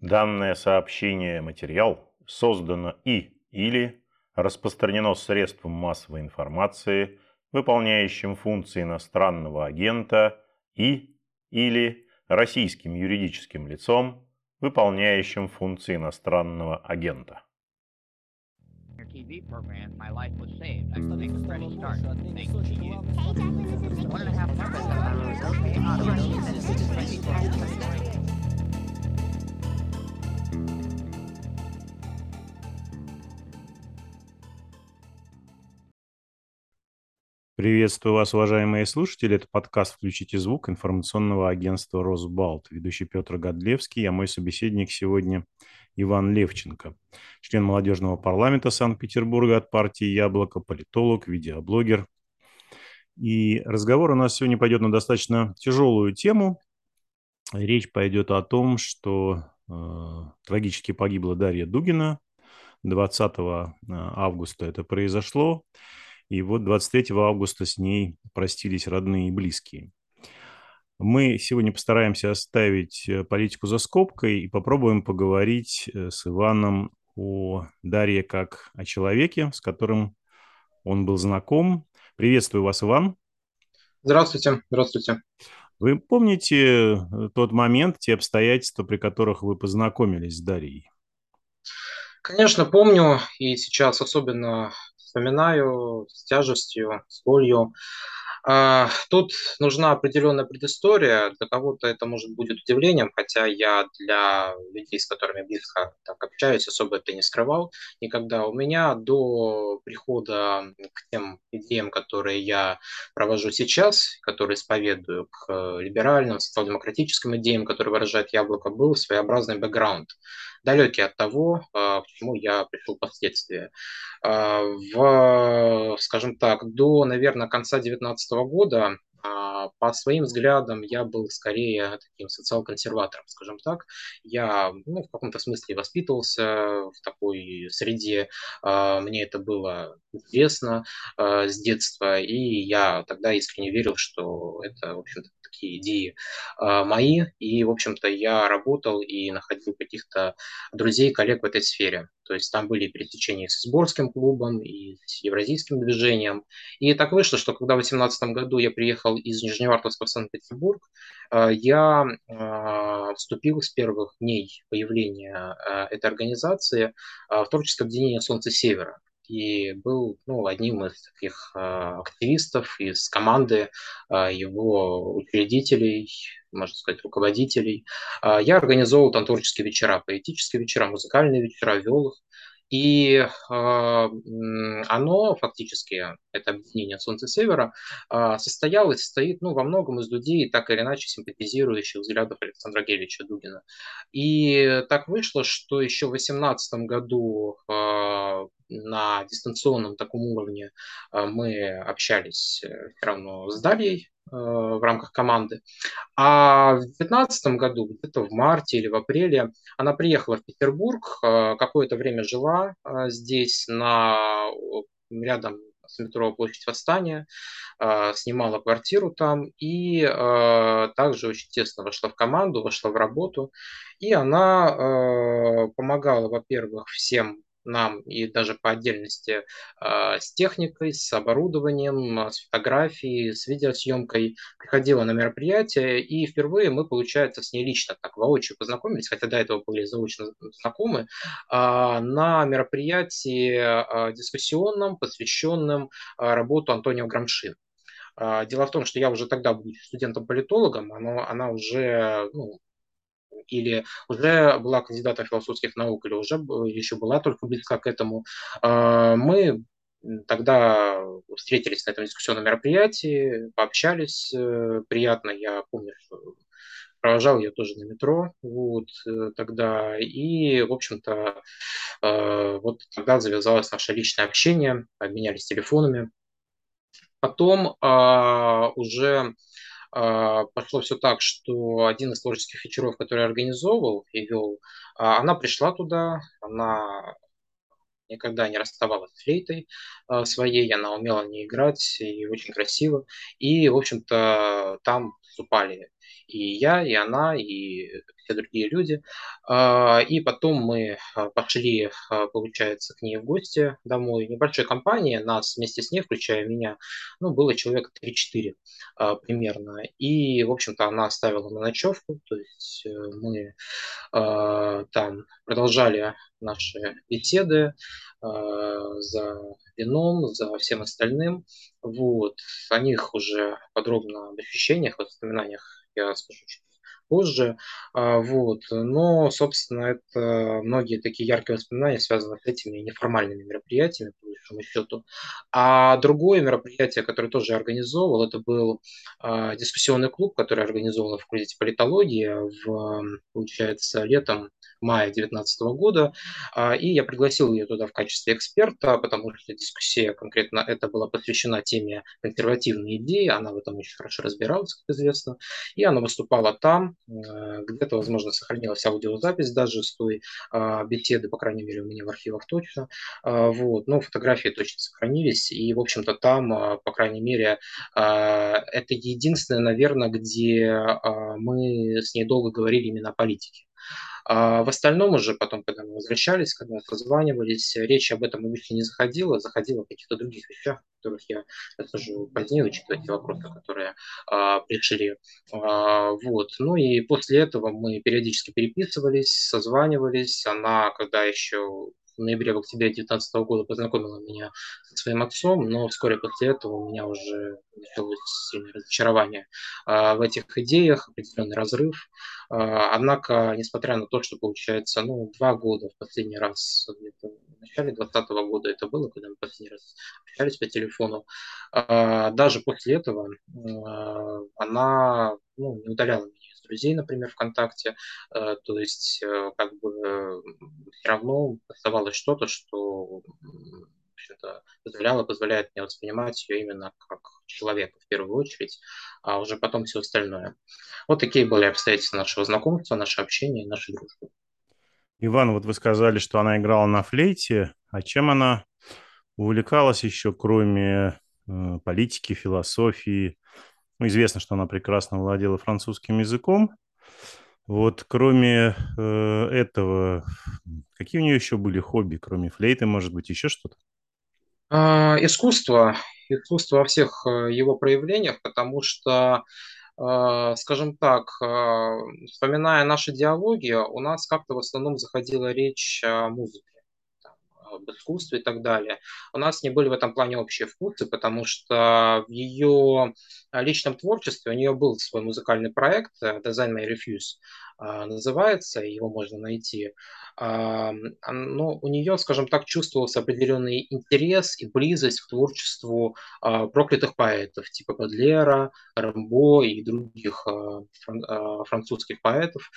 Данное сообщение материал создано и или распространено средством массовой информации, выполняющим функции иностранного агента и или российским юридическим лицом, выполняющим функции иностранного агента. TV program, my life was saved. I think it's ready to start. Thank you. One and a half Приветствую вас, уважаемые слушатели. Это подкаст «Включите звук» информационного агентства «Росбалт». Ведущий Петр Годлевский, а мой собеседник сегодня Иван Левченко, член молодежного парламента Санкт-Петербурга от партии «Яблоко», политолог, видеоблогер. И разговор у нас сегодня пойдет на достаточно тяжелую тему. Речь пойдет о том, что э, трагически погибла Дарья Дугина. 20 э, августа это произошло. И вот 23 августа с ней простились родные и близкие. Мы сегодня постараемся оставить э, политику за скобкой и попробуем поговорить э, с Иваном о Дарье как о человеке, с которым он был знаком. Приветствую вас, Иван. Здравствуйте, здравствуйте. Вы помните э, тот момент, те обстоятельства, при которых вы познакомились с Дарьей? Конечно, помню, и сейчас особенно вспоминаю с тяжестью, с болью. А, тут нужна определенная предыстория. Для кого-то это может будет удивлением, хотя я для людей, с которыми близко так общаюсь, особо это не скрывал никогда. У меня до прихода к тем идеям, которые я провожу сейчас, которые исповедую, к либеральным, социал-демократическим идеям, которые выражает Яблоко, был своеобразный бэкграунд далекий от того, а, к чему я пришел впоследствии. А, в, скажем так, до, наверное, конца 2019 года а, по своим взглядам я был скорее таким социал-консерватором, скажем так. Я ну, в каком-то смысле воспитывался в такой среде, мне это было известно с детства, и я тогда искренне верил, что это, в общем-то, такие идеи э, мои. И, в общем-то, я работал и находил каких-то друзей, коллег в этой сфере. То есть там были пересечения с сборским клубом, и с евразийским движением. И так вышло, что когда в 2018 году я приехал из Нижневартовска в Санкт-Петербург, э, я э, вступил с первых дней появления э, этой организации в творческое объединение «Солнце Севера» и был ну, одним из таких э, активистов из команды э, его учредителей, можно сказать, руководителей. Э, я организовывал там творческие вечера, поэтические вечера, музыкальные вечера, вел их. И э, оно фактически, это объединение Солнца Севера, э, состояло и состоит ну, во многом из людей, так или иначе симпатизирующих взглядов Александра Гелевича Дугина. И так вышло, что еще в 2018 году э, на дистанционном таком уровне мы общались э, все равно с Дарьей в рамках команды. А в 2015 году, где-то в марте или в апреле, она приехала в Петербург, какое-то время жила здесь, на, рядом с метро Площадь Восстания, снимала квартиру там и также очень тесно вошла в команду, вошла в работу. И она помогала, во-первых, всем нам и даже по отдельности э, с техникой, с оборудованием, а, с фотографией, с видеосъемкой, приходила на мероприятие, и впервые мы, получается, с ней лично так воочию познакомились, хотя до этого были заочно знакомы, э, на мероприятии дискуссионном, посвященном работу Антонио Грамши. Дело в том, что я уже тогда, будучи студентом-политологом, она, она уже ну, или уже была кандидатом философских наук, или уже еще была только близка к этому. А, мы тогда встретились на этом дискуссионном мероприятии, пообщались э, приятно. Я помню, что провожал ее тоже на метро вот э, тогда. И, в общем-то, э, вот тогда завязалось наше личное общение, обменялись телефонами. Потом а, уже пошло все так, что один из творческих вечеров, который организовывал и вел, а, она пришла туда, она никогда не расставалась с флейтой а, своей, она умела не играть и очень красиво. И, в общем-то, там выступали и я, и она, и все другие люди. А, и потом мы а, пошли, а, получается, к ней в гости домой. Небольшой компании, нас вместе с ней, включая меня, ну, было человек 3-4 примерно. И, в общем-то, она оставила на ночевку, то есть э, мы там продолжали наши беседы за вином, за всем остальным. Вот. О них уже подробно в ощущениях, воспоминаниях я скажу чуть позже. А, вот. Но, собственно, это многие такие яркие воспоминания связаны с этими неформальными мероприятиями, по большому счету. А другое мероприятие, которое тоже организовывал, это был а, дискуссионный клуб, который организовал в факультете политологии в, получается, летом мая 2019 года, а, и я пригласил ее туда в качестве эксперта, потому что дискуссия конкретно это была посвящена теме консервативной идеи, она в этом очень хорошо разбиралась, как известно, и она выступала там, э, где-то, возможно, сохранилась аудиозапись даже с той а, беседы, по крайней мере, у меня в архивах точно, а, вот, но фотографии точно сохранились, и, в общем-то, там, по крайней мере, это единственное, наверное, где мы с ней долго говорили именно о политике. А в остальном уже потом, когда мы возвращались, когда созванивались, речь об этом обычно не заходила, заходила о каких-то других вещах, о которых я расскажу позднее, учитывая те вопросы, которые а, пришли. А, вот. Ну и после этого мы периодически переписывались, созванивались. Она, когда еще ноябре, в октябре 2019 года познакомила меня со своим отцом, но вскоре после этого у меня уже началось сильное разочарование а, в этих идеях, определенный разрыв. А, однако, несмотря на то, что получается, ну, два года в последний раз, где-то в начале 2020 года это было, когда мы последний раз общались по телефону, а, даже после этого она ну, не удаляла меня друзей, например, ВКонтакте. Э, то есть э, как бы все равно оставалось что-то, что общем-то, позволяло, позволяет мне воспринимать ее именно как человека в первую очередь, а уже потом все остальное. Вот такие были обстоятельства нашего знакомства, наше общение, нашей дружбы. Иван, вот вы сказали, что она играла на флейте, а чем она увлекалась еще, кроме э, политики, философии, ну, известно, что она прекрасно владела французским языком. Вот кроме э, этого, какие у нее еще были хобби, кроме флейты, может быть, еще что-то? А, искусство, искусство во всех э, его проявлениях, потому что, э, скажем так, э, вспоминая наши диалоги, у нас как-то в основном заходила речь о музыке об искусстве и так далее. У нас не были в этом плане общие вкусы, потому что в ее личном творчестве у нее был свой музыкальный проект Design May Refuse, а, называется, его можно найти. А, но у нее, скажем так, чувствовался определенный интерес и близость к творчеству а, проклятых поэтов, типа Бадлера, Рамбо и других французских поэтов.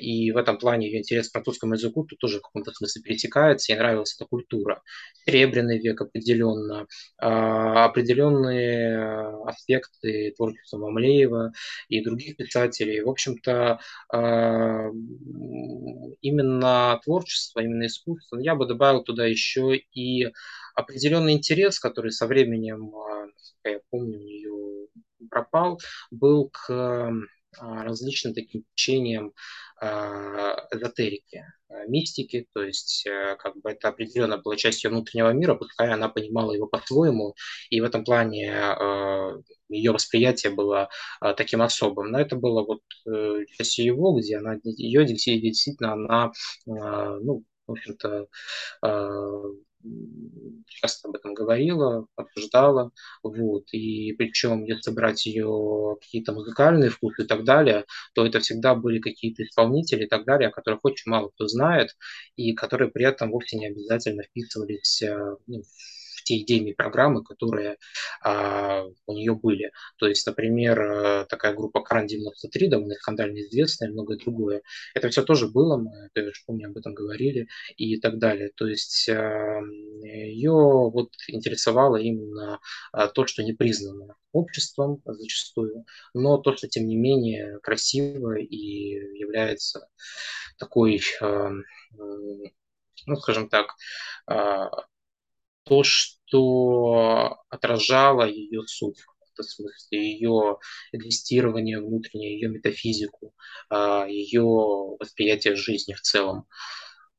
И в этом плане ее интерес к французскому языку тут тоже в каком-то смысле пересекается, ей нравилась эта культура. Серебряный век определенно, определенные аспекты творчества Мамлеева и других писателей. В общем-то, а, именно творчество, именно искусство. Я бы добавил туда еще и определенный интерес, который со временем, а, я помню, у нее пропал, был к а, различным таким течениям эзотерики, мистики, то есть э, как бы это определенно была часть ее внутреннего мира, пускай она понимала его по-своему, и в этом плане ее восприятие было а, таким особым. Но это было вот э, частью его, где она, ее действительно она, а, ну, в общем-то, а, часто об этом говорила, обсуждала, вот, и причем, если брать ее какие-то музыкальные вкусы и так далее, то это всегда были какие-то исполнители и так далее, о которых очень мало кто знает, и которые при этом вовсе не обязательно вписывались ну, те идейные программы, которые а, у нее были. То есть, например, э, такая группа Кран 93, довольно скандально известная, и многое другое. Это все тоже было, мы, я помню, об этом говорили и так далее. То есть а, ее вот интересовало именно а, то, что не признано обществом зачастую, но то, что тем не менее красиво и является такой, а, ну, скажем так, то, что отражало ее суть каком-то смысле, ее инвестирование внутреннее, ее метафизику, а, ее восприятие жизни в целом.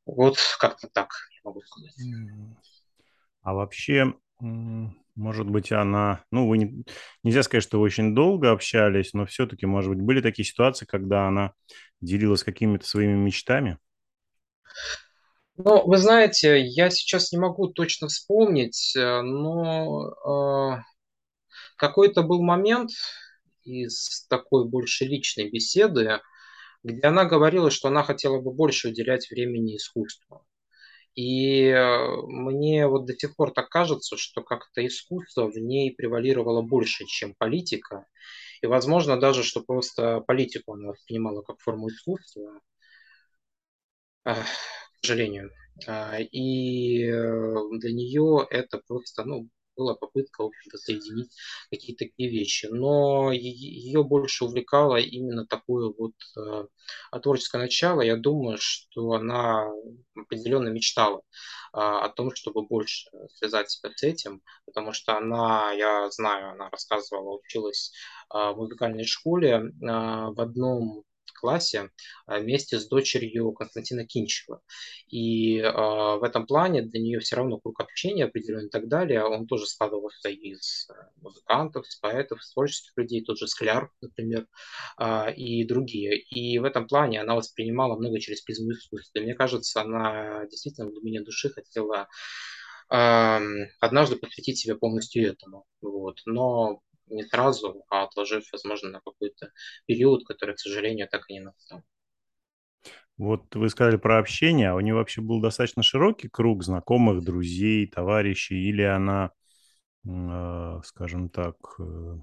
Вот как-то так я могу сказать. А вообще, может быть, она... Ну, вы не, нельзя сказать, что вы очень долго общались, но все-таки, может быть, были такие ситуации, когда она делилась какими-то своими мечтами? Ну, вы знаете, я сейчас не могу точно вспомнить, э, но э, какой-то был момент из такой больше личной беседы, где она говорила, что она хотела бы больше уделять времени искусству. И э, мне вот до сих пор так кажется, что как-то искусство в ней превалировало больше, чем политика. И, возможно, даже, что просто политику она воспринимала как форму искусства, сожалению. А, и э, для нее это просто, ну, была попытка, в общем-то, соединить какие-то такие вещи. Но ее больше увлекало именно такое вот э, творческое начало. Я думаю, что она определенно мечтала а, о том, чтобы больше связать себя с этим, потому что она, я знаю, она рассказывала, училась а, в музыкальной школе в одном классе а, вместе с дочерью Константина Кинчева. И э, в этом плане для нее все равно круг общения определенный и так далее, он тоже складывался из э, музыкантов, из поэтов, из творческих людей, тот же Скляр, например, э, и другие. И в этом плане она воспринимала много через призму искусства. Мне кажется, она действительно в глубине души хотела однажды посвятить себя полностью этому. Вот. Но не сразу, а отложив, возможно, на какой-то период, который, к сожалению, так и не настал. Вот вы сказали про общение, а у нее вообще был достаточно широкий круг знакомых, друзей, товарищей, или она, э, скажем так, э,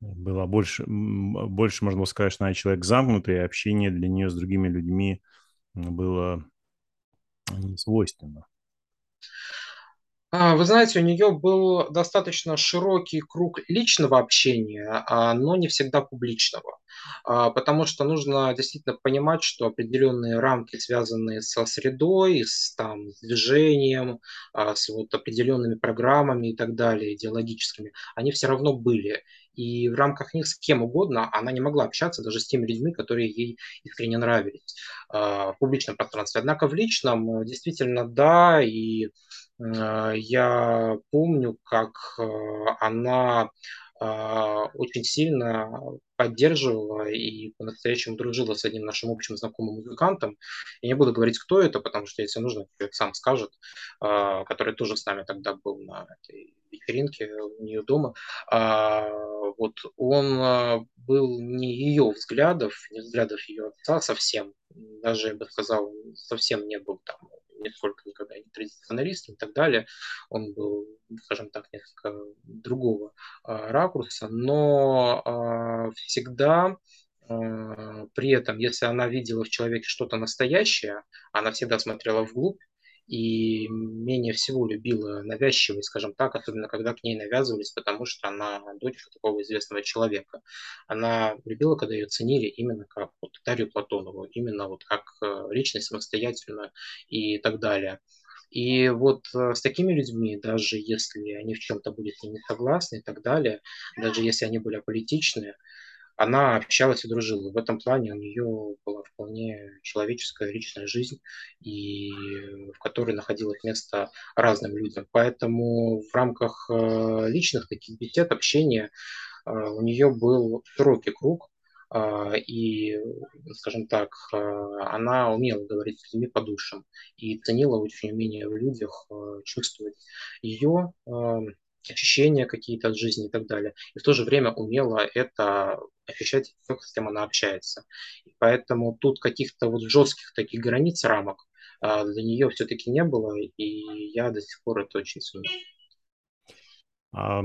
была больше, больше, можно сказать, что она человек замкнутый, и общение для нее с другими людьми было не свойственно. А, вы знаете, у нее был достаточно широкий круг личного общения, а, но не всегда публичного. А, потому что нужно действительно понимать, что определенные рамки, связанные со средой, с, там, с движением, с вот определенными программами и так далее, идеологическими, они все равно были. И в рамках них с кем угодно она не могла общаться даже с теми людьми, которые ей искренне нравились в публичном пространстве. Однако в личном действительно да, и Э, я помню, как э, она а, очень сильно поддерживала и по-настоящему дружила с одним нашим общим знакомым музыкантом. Я не буду говорить, кто это, потому что, если нужно, человек сам скажет, который тоже с нами тогда был на этой вечеринке у нее дома. А, вот он был не ее взглядов, не взглядов ее отца совсем, даже, я бы сказал, совсем не был там нисколько никогда не традиционалистом и так далее. Он был, скажем так, несколько другого а, ракурса, но а, всегда а, при этом, если она видела в человеке что-то настоящее, она всегда смотрела вглубь, и менее всего любила навязчивость, скажем так, особенно когда к ней навязывались, потому что она дочка такого известного человека. Она любила, когда ее ценили именно как вот Дарью Платонову, именно вот как э, личность самостоятельную и так далее. И вот э, с такими людьми, даже если они в чем-то были ними согласны и так далее, даже если они были аполитичны, она общалась и дружила. В этом плане у нее была вполне человеческая личная жизнь, и в которой находилось место разным людям. Поэтому в рамках э, личных таких бесед, общения э, у нее был широкий круг, э, и, скажем так, она умела говорить с людьми по душам и ценила очень умение в людях чувствовать ее ощущения какие-то от жизни и так далее. И в то же время умела это ощущать тех, с кем она общается. И поэтому тут каких-то вот жестких таких границ, рамок а, для нее все-таки не было, и я до сих пор это очень ценю. А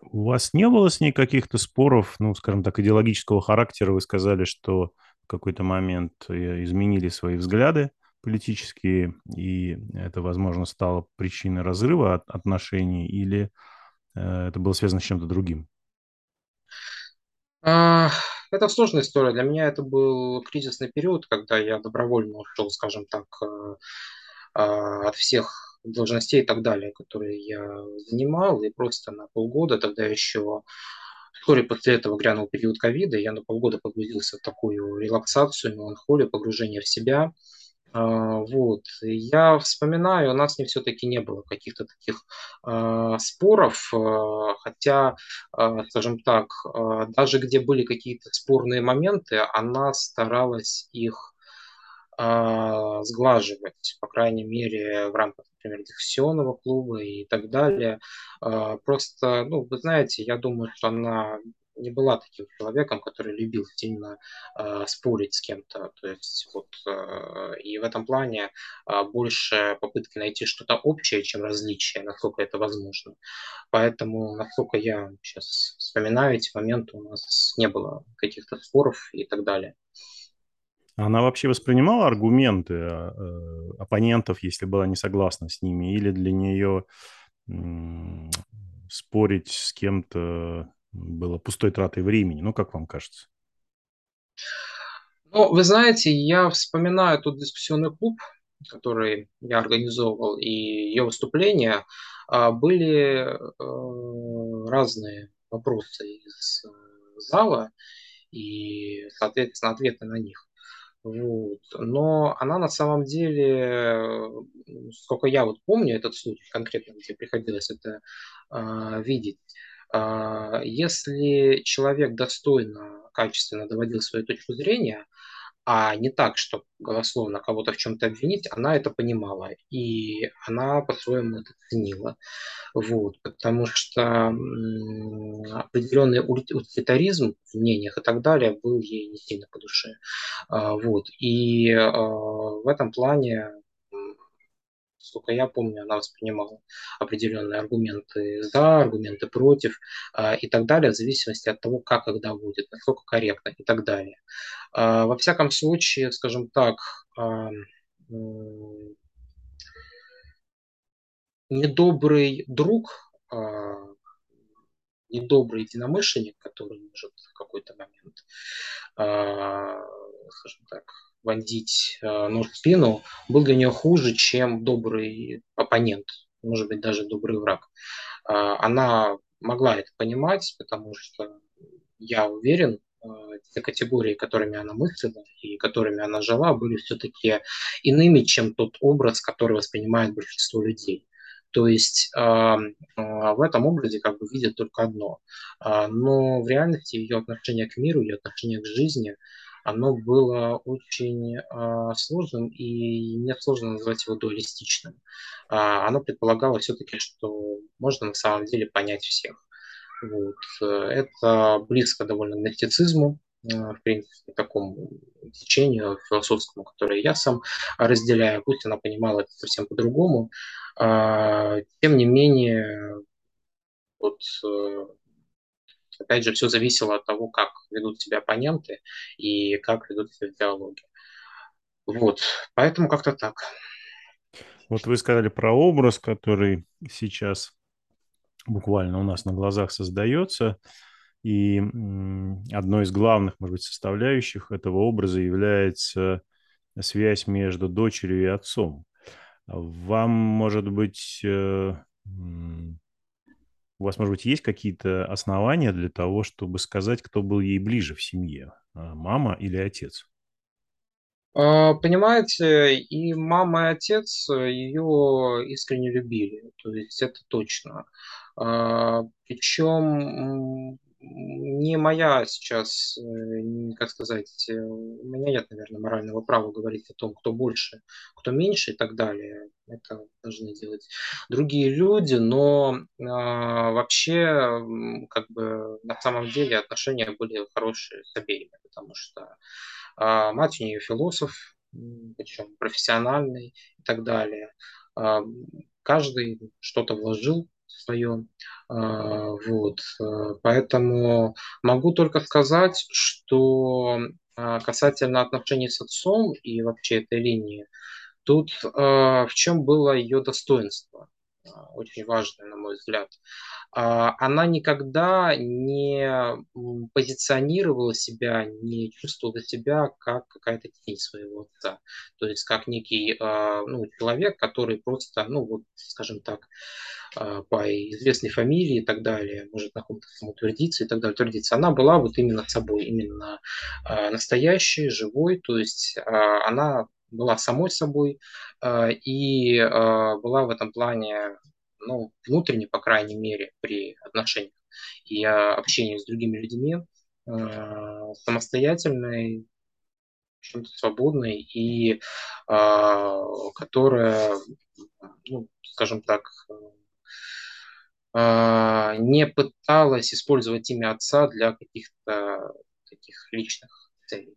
у вас не было с ней каких-то споров, ну, скажем так, идеологического характера? Вы сказали, что в какой-то момент э, изменили свои взгляды политические, и это, возможно, стало причиной разрыва отношений, или э, это было связано с чем-то другим? А, это сложная история. Для меня это был кризисный период, когда я добровольно ушел, скажем так, э, а, от всех должностей и так далее, которые я занимал, и просто на полгода тогда еще Вскоре после этого грянул период ковида, я на полгода погрузился в такую релаксацию, меланхолию, погружение в себя. А, вот. Я вспоминаю, у нас не все-таки не было каких-то таких э, споров, э, хотя, э, скажем так, э, даже где были какие-то спорные моменты, она старалась их э, сглаживать, по крайней мере, в рамках, например, дискуссионного клуба и так далее. Э, просто, ну, вы знаете, я думаю, что она не была таким человеком, который любил сильно э, спорить с кем-то. То есть вот э, и в этом плане э, больше попытки найти что-то общее, чем различие, насколько это возможно. Поэтому, насколько я сейчас вспоминаю эти моменты, у нас не было каких-то споров и так далее. Она вообще воспринимала аргументы э, оппонентов, если была не согласна с ними, или для нее э, спорить с кем-то было пустой тратой времени? Ну, как вам кажется? Ну, вы знаете, я вспоминаю тот дискуссионный клуб, который я организовывал, и ее выступления а, были э, разные вопросы из э, зала и, соответственно, ответы на них. Вот. Но она на самом деле, сколько я вот помню этот случай конкретно, где приходилось это э, видеть, э, если человек достойно, качественно доводил свою точку зрения, а не так, что голословно кого-то в чем-то обвинить, она это понимала, и она по-своему это ценила. Вот, потому что определенный утилитаризм в мнениях и так далее был ей не сильно по душе. А, вот, и а, в этом плане сколько я помню, она воспринимала определенные аргументы за, аргументы против а, и так далее, в зависимости от того, как когда будет, насколько корректно и так далее. А, во всяком случае, скажем так, а, недобрый друг, недобрый единомышленник, который может в какой-то момент, скажем так, вонзить э, нож в спину, был для нее хуже, чем добрый оппонент, может быть, даже добрый враг. Э, она могла это понимать, потому что я уверен, э, те категории, которыми она мыслила и которыми она жила, были все-таки иными, чем тот образ, который воспринимает большинство людей. То есть э, э, в этом образе как бы видят только одно. Э, но в реальности ее отношение к миру, ее отношение к жизни – оно было очень э, сложным, и мне сложно назвать его дуалистичным. А, оно предполагало все-таки, что можно на самом деле понять всех. Вот. Это близко довольно к гностицизму, в принципе, такому течению философскому, которое я сам разделяю, пусть она понимала это совсем по-другому. Тем не менее, вот э, Опять же, все зависело от того, как ведут себя оппоненты и как ведут себя в диалоге. Вот, поэтому как-то так. Вот вы сказали про образ, который сейчас буквально у нас на глазах создается. И одной из главных, может быть, составляющих этого образа является связь между дочерью и отцом. Вам, может быть, э, у вас, может быть, есть какие-то основания для того, чтобы сказать, кто был ей ближе в семье, а, мама или отец? А, понимаете, и мама, и отец ее искренне любили, то есть это точно. А, Причем не моя сейчас, э, как сказать, э, у меня нет, наверное, морального права говорить о том, кто больше, кто меньше и так далее. Это должны делать другие люди, но э, вообще, как бы, на самом деле отношения были хорошие с обеими, потому что э, мать у нее философ, причем профессиональный и так далее. Э, каждый что-то вложил свое. А, вот. Поэтому могу только сказать, что а, касательно отношений с отцом и вообще этой линии, тут а, в чем было ее достоинство? очень важная, на мой взгляд. Она никогда не позиционировала себя, не чувствовала себя как какая-то тень своего отца. То есть как некий ну, человек, который просто, ну вот, скажем так, по известной фамилии и так далее, может на ком-то самоутвердиться и так далее, утвердиться. Она была вот именно собой, именно настоящей, живой, то есть она была самой собой и была в этом плане, ну, внутренне, по крайней мере, при отношениях и общении с другими людьми, э, самостоятельной, чем-то свободной и которая, ну, скажем так, не пыталась использовать имя отца для каких-то таких личных целей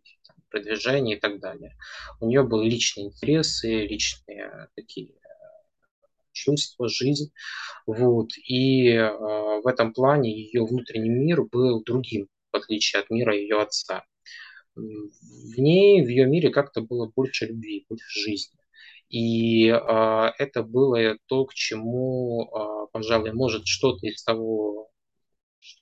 продвижения и так далее. У нее были личные интересы, личные такие чувства, жизнь. Вот. И э, в этом плане ее внутренний мир был другим, в отличие от мира ее отца. В ней, в ее мире как-то было больше любви, больше жизни. И э, это было то, к чему, э, пожалуй, может что-то из того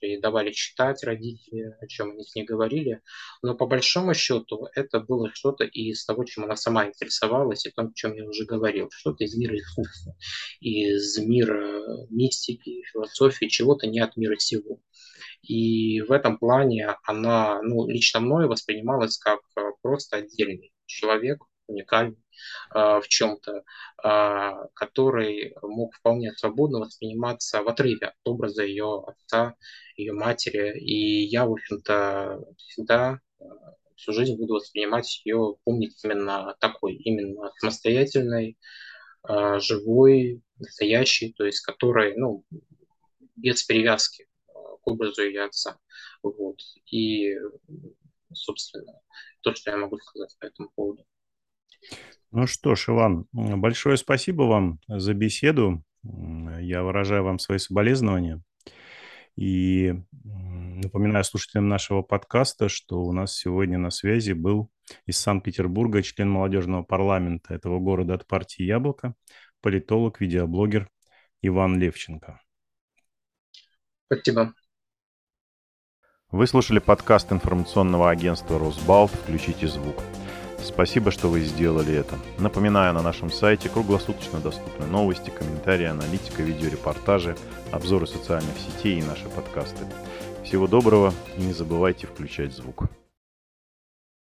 ей давали читать родители, о чем они с ней говорили. Но по большому счету это было что-то из того, чем она сама интересовалась, и том, о чем я уже говорил. Что-то из мира искусства, из мира мистики, философии, чего-то не от мира сего. И в этом плане она, ну, лично мной воспринималась как э, просто отдельный человек, уникальный, в чем-то, а, который мог вполне свободно восприниматься в отрыве от образа ее отца, ее матери. И я, в общем-то, всегда а, всю жизнь буду воспринимать ее, помнить именно такой, именно самостоятельной, живой, настоящей, то есть которой, ну, без привязки к образу ее отца. Вот. И, собственно, то, что я могу сказать по этому поводу. Ну что ж, Иван, большое спасибо вам за беседу. Я выражаю вам свои соболезнования. И напоминаю слушателям нашего подкаста, что у нас сегодня на связи был из Санкт-Петербурга член молодежного парламента этого города от партии «Яблоко», политолог, видеоблогер Иван Левченко. Спасибо. Вы слушали подкаст информационного агентства «Росбалт. Включите звук». Спасибо, что вы сделали это. Напоминаю, на нашем сайте круглосуточно доступны новости, комментарии, аналитика, видеорепортажи, обзоры социальных сетей и наши подкасты. Всего доброго и не забывайте включать звук.